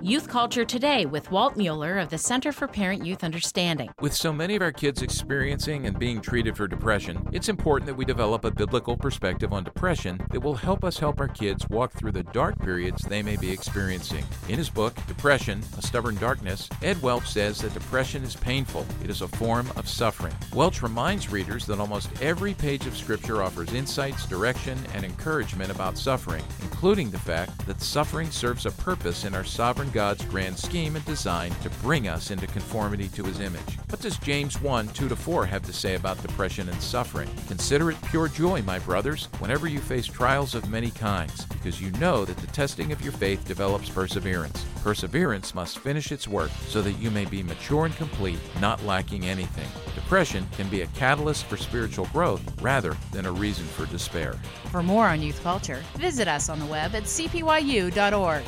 Youth Culture Today with Walt Mueller of the Center for Parent Youth Understanding. With so many of our kids experiencing and being treated for depression, it's important that we develop a biblical perspective on depression that will help us help our kids walk through the dark periods they may be experiencing. In his book, Depression, A Stubborn Darkness, Ed Welch says that depression is painful. It is a form of suffering. Welch reminds readers that almost every page of Scripture offers insights, direction, and encouragement about suffering, including the fact that suffering serves a purpose in our sovereign God's grand scheme and design to bring us into conformity to His image. What does James 1 2 to 4 have to say about depression and suffering? Consider it pure joy, my brothers, whenever you face trials of many kinds, because you know that the testing of your faith develops perseverance. Perseverance must finish its work so that you may be mature and complete, not lacking anything. Depression can be a catalyst for spiritual growth rather than a reason for despair. For more on youth culture, visit us on the web at cpyu.org.